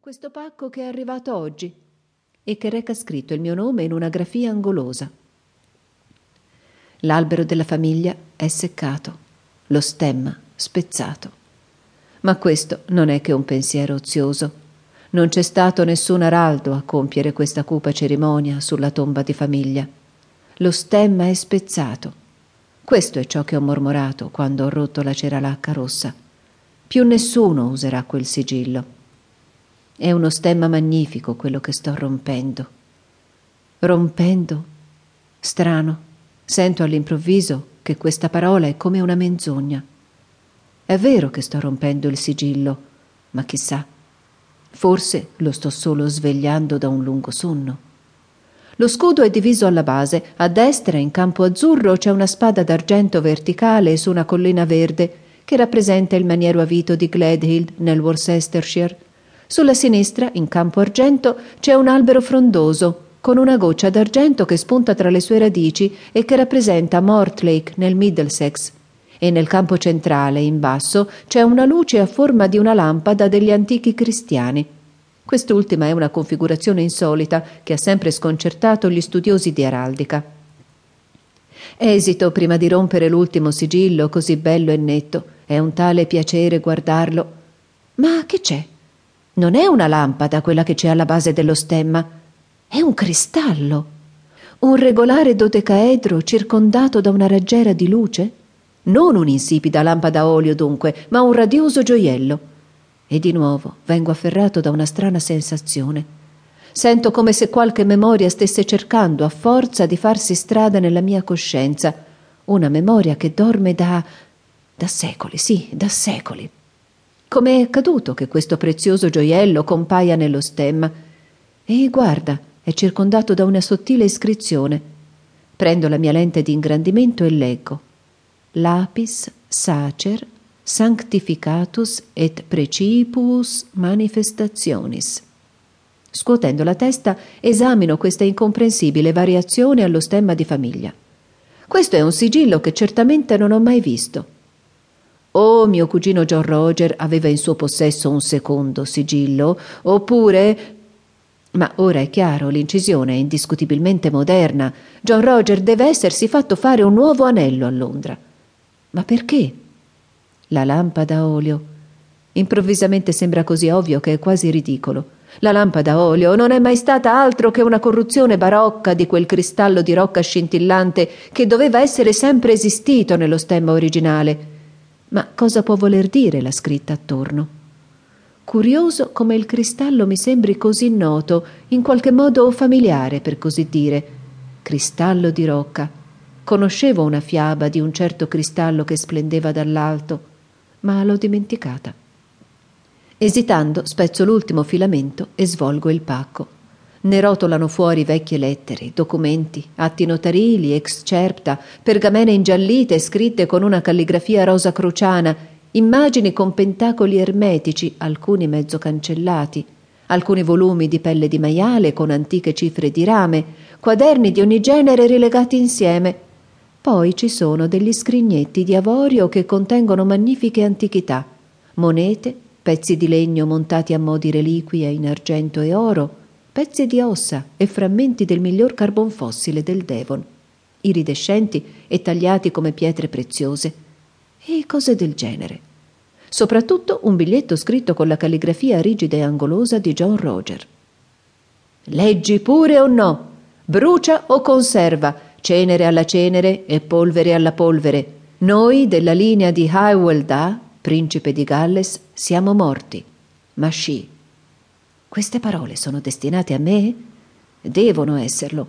questo pacco che è arrivato oggi e che reca scritto il mio nome in una grafia angolosa. L'albero della famiglia è seccato, lo stemma spezzato. Ma questo non è che un pensiero ozioso. Non c'è stato nessun araldo a compiere questa cupa cerimonia sulla tomba di famiglia. Lo stemma è spezzato. Questo è ciò che ho mormorato quando ho rotto la ceralacca rossa. Più nessuno userà quel sigillo. È uno stemma magnifico quello che sto rompendo. Rompendo? Strano. Sento all'improvviso che questa parola è come una menzogna. È vero che sto rompendo il sigillo, ma chissà Forse lo sto solo svegliando da un lungo sonno. Lo scudo è diviso alla base. A destra, in campo azzurro, c'è una spada d'argento verticale su una collina verde che rappresenta il maniero avito di Gledhill nel Worcestershire. Sulla sinistra, in campo argento, c'è un albero frondoso con una goccia d'argento che spunta tra le sue radici e che rappresenta Mortlake nel Middlesex e nel campo centrale, in basso, c'è una luce a forma di una lampada degli antichi cristiani. Quest'ultima è una configurazione insolita che ha sempre sconcertato gli studiosi di araldica. Esito prima di rompere l'ultimo sigillo così bello e netto. È un tale piacere guardarlo. Ma che c'è? Non è una lampada quella che c'è alla base dello stemma. È un cristallo. Un regolare dodecaedro circondato da una raggiera di luce? Non un'insipida lampada a olio, dunque, ma un radioso gioiello. E di nuovo vengo afferrato da una strana sensazione. Sento come se qualche memoria stesse cercando a forza di farsi strada nella mia coscienza, una memoria che dorme da. da secoli, sì, da secoli. Come è accaduto che questo prezioso gioiello compaia nello stemma? E guarda, è circondato da una sottile iscrizione. Prendo la mia lente di ingrandimento e leggo lapis sacer sanctificatus et precipius manifestationis. Scuotendo la testa, esamino questa incomprensibile variazione allo stemma di famiglia. Questo è un sigillo che certamente non ho mai visto. O mio cugino John Roger aveva in suo possesso un secondo sigillo, oppure ma ora è chiaro, l'incisione è indiscutibilmente moderna. John Roger deve essersi fatto fare un nuovo anello a Londra. Ma perché? La lampada a olio. Improvvisamente sembra così ovvio che è quasi ridicolo. La lampada a olio non è mai stata altro che una corruzione barocca di quel cristallo di rocca scintillante che doveva essere sempre esistito nello stemma originale. Ma cosa può voler dire la scritta attorno? Curioso come il cristallo mi sembri così noto, in qualche modo familiare, per così dire. Cristallo di rocca Conoscevo una fiaba di un certo cristallo che splendeva dall'alto, ma l'ho dimenticata. Esitando, spezzo l'ultimo filamento e svolgo il pacco. Ne rotolano fuori vecchie lettere, documenti, atti notarili, excerpta, pergamene ingiallite scritte con una calligrafia rosa crociana, immagini con pentacoli ermetici, alcuni mezzo cancellati, alcuni volumi di pelle di maiale con antiche cifre di rame, quaderni di ogni genere rilegati insieme, poi ci sono degli scrignetti di avorio che contengono magnifiche antichità, monete, pezzi di legno montati a mo' di reliquie in argento e oro, pezzi di ossa e frammenti del miglior carbon fossile del Devon, iridescenti e tagliati come pietre preziose, e cose del genere. Soprattutto un biglietto scritto con la calligrafia rigida e angolosa di John Roger. Leggi pure o no? Brucia o conserva? cenere alla cenere e polvere alla polvere. Noi della linea di Hywell Da, principe di Galles, siamo morti. Ma sci. Queste parole sono destinate a me? Devono esserlo.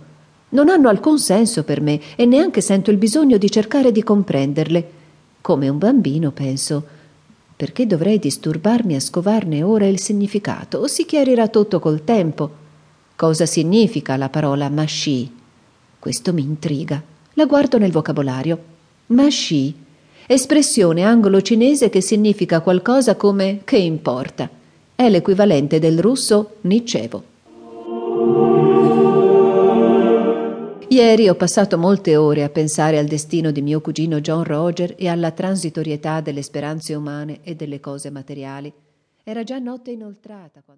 Non hanno alcun senso per me e neanche sento il bisogno di cercare di comprenderle. Come un bambino, penso. Perché dovrei disturbarmi a scovarne ora il significato? O si chiarirà tutto col tempo? Cosa significa la parola masci? Questo mi intriga. La guardo nel vocabolario. Mashi, espressione anglo-cinese che significa qualcosa come che importa. È l'equivalente del russo nicevo. Ieri ho passato molte ore a pensare al destino di mio cugino John Roger e alla transitorietà delle speranze umane e delle cose materiali. Era già notte inoltrata quando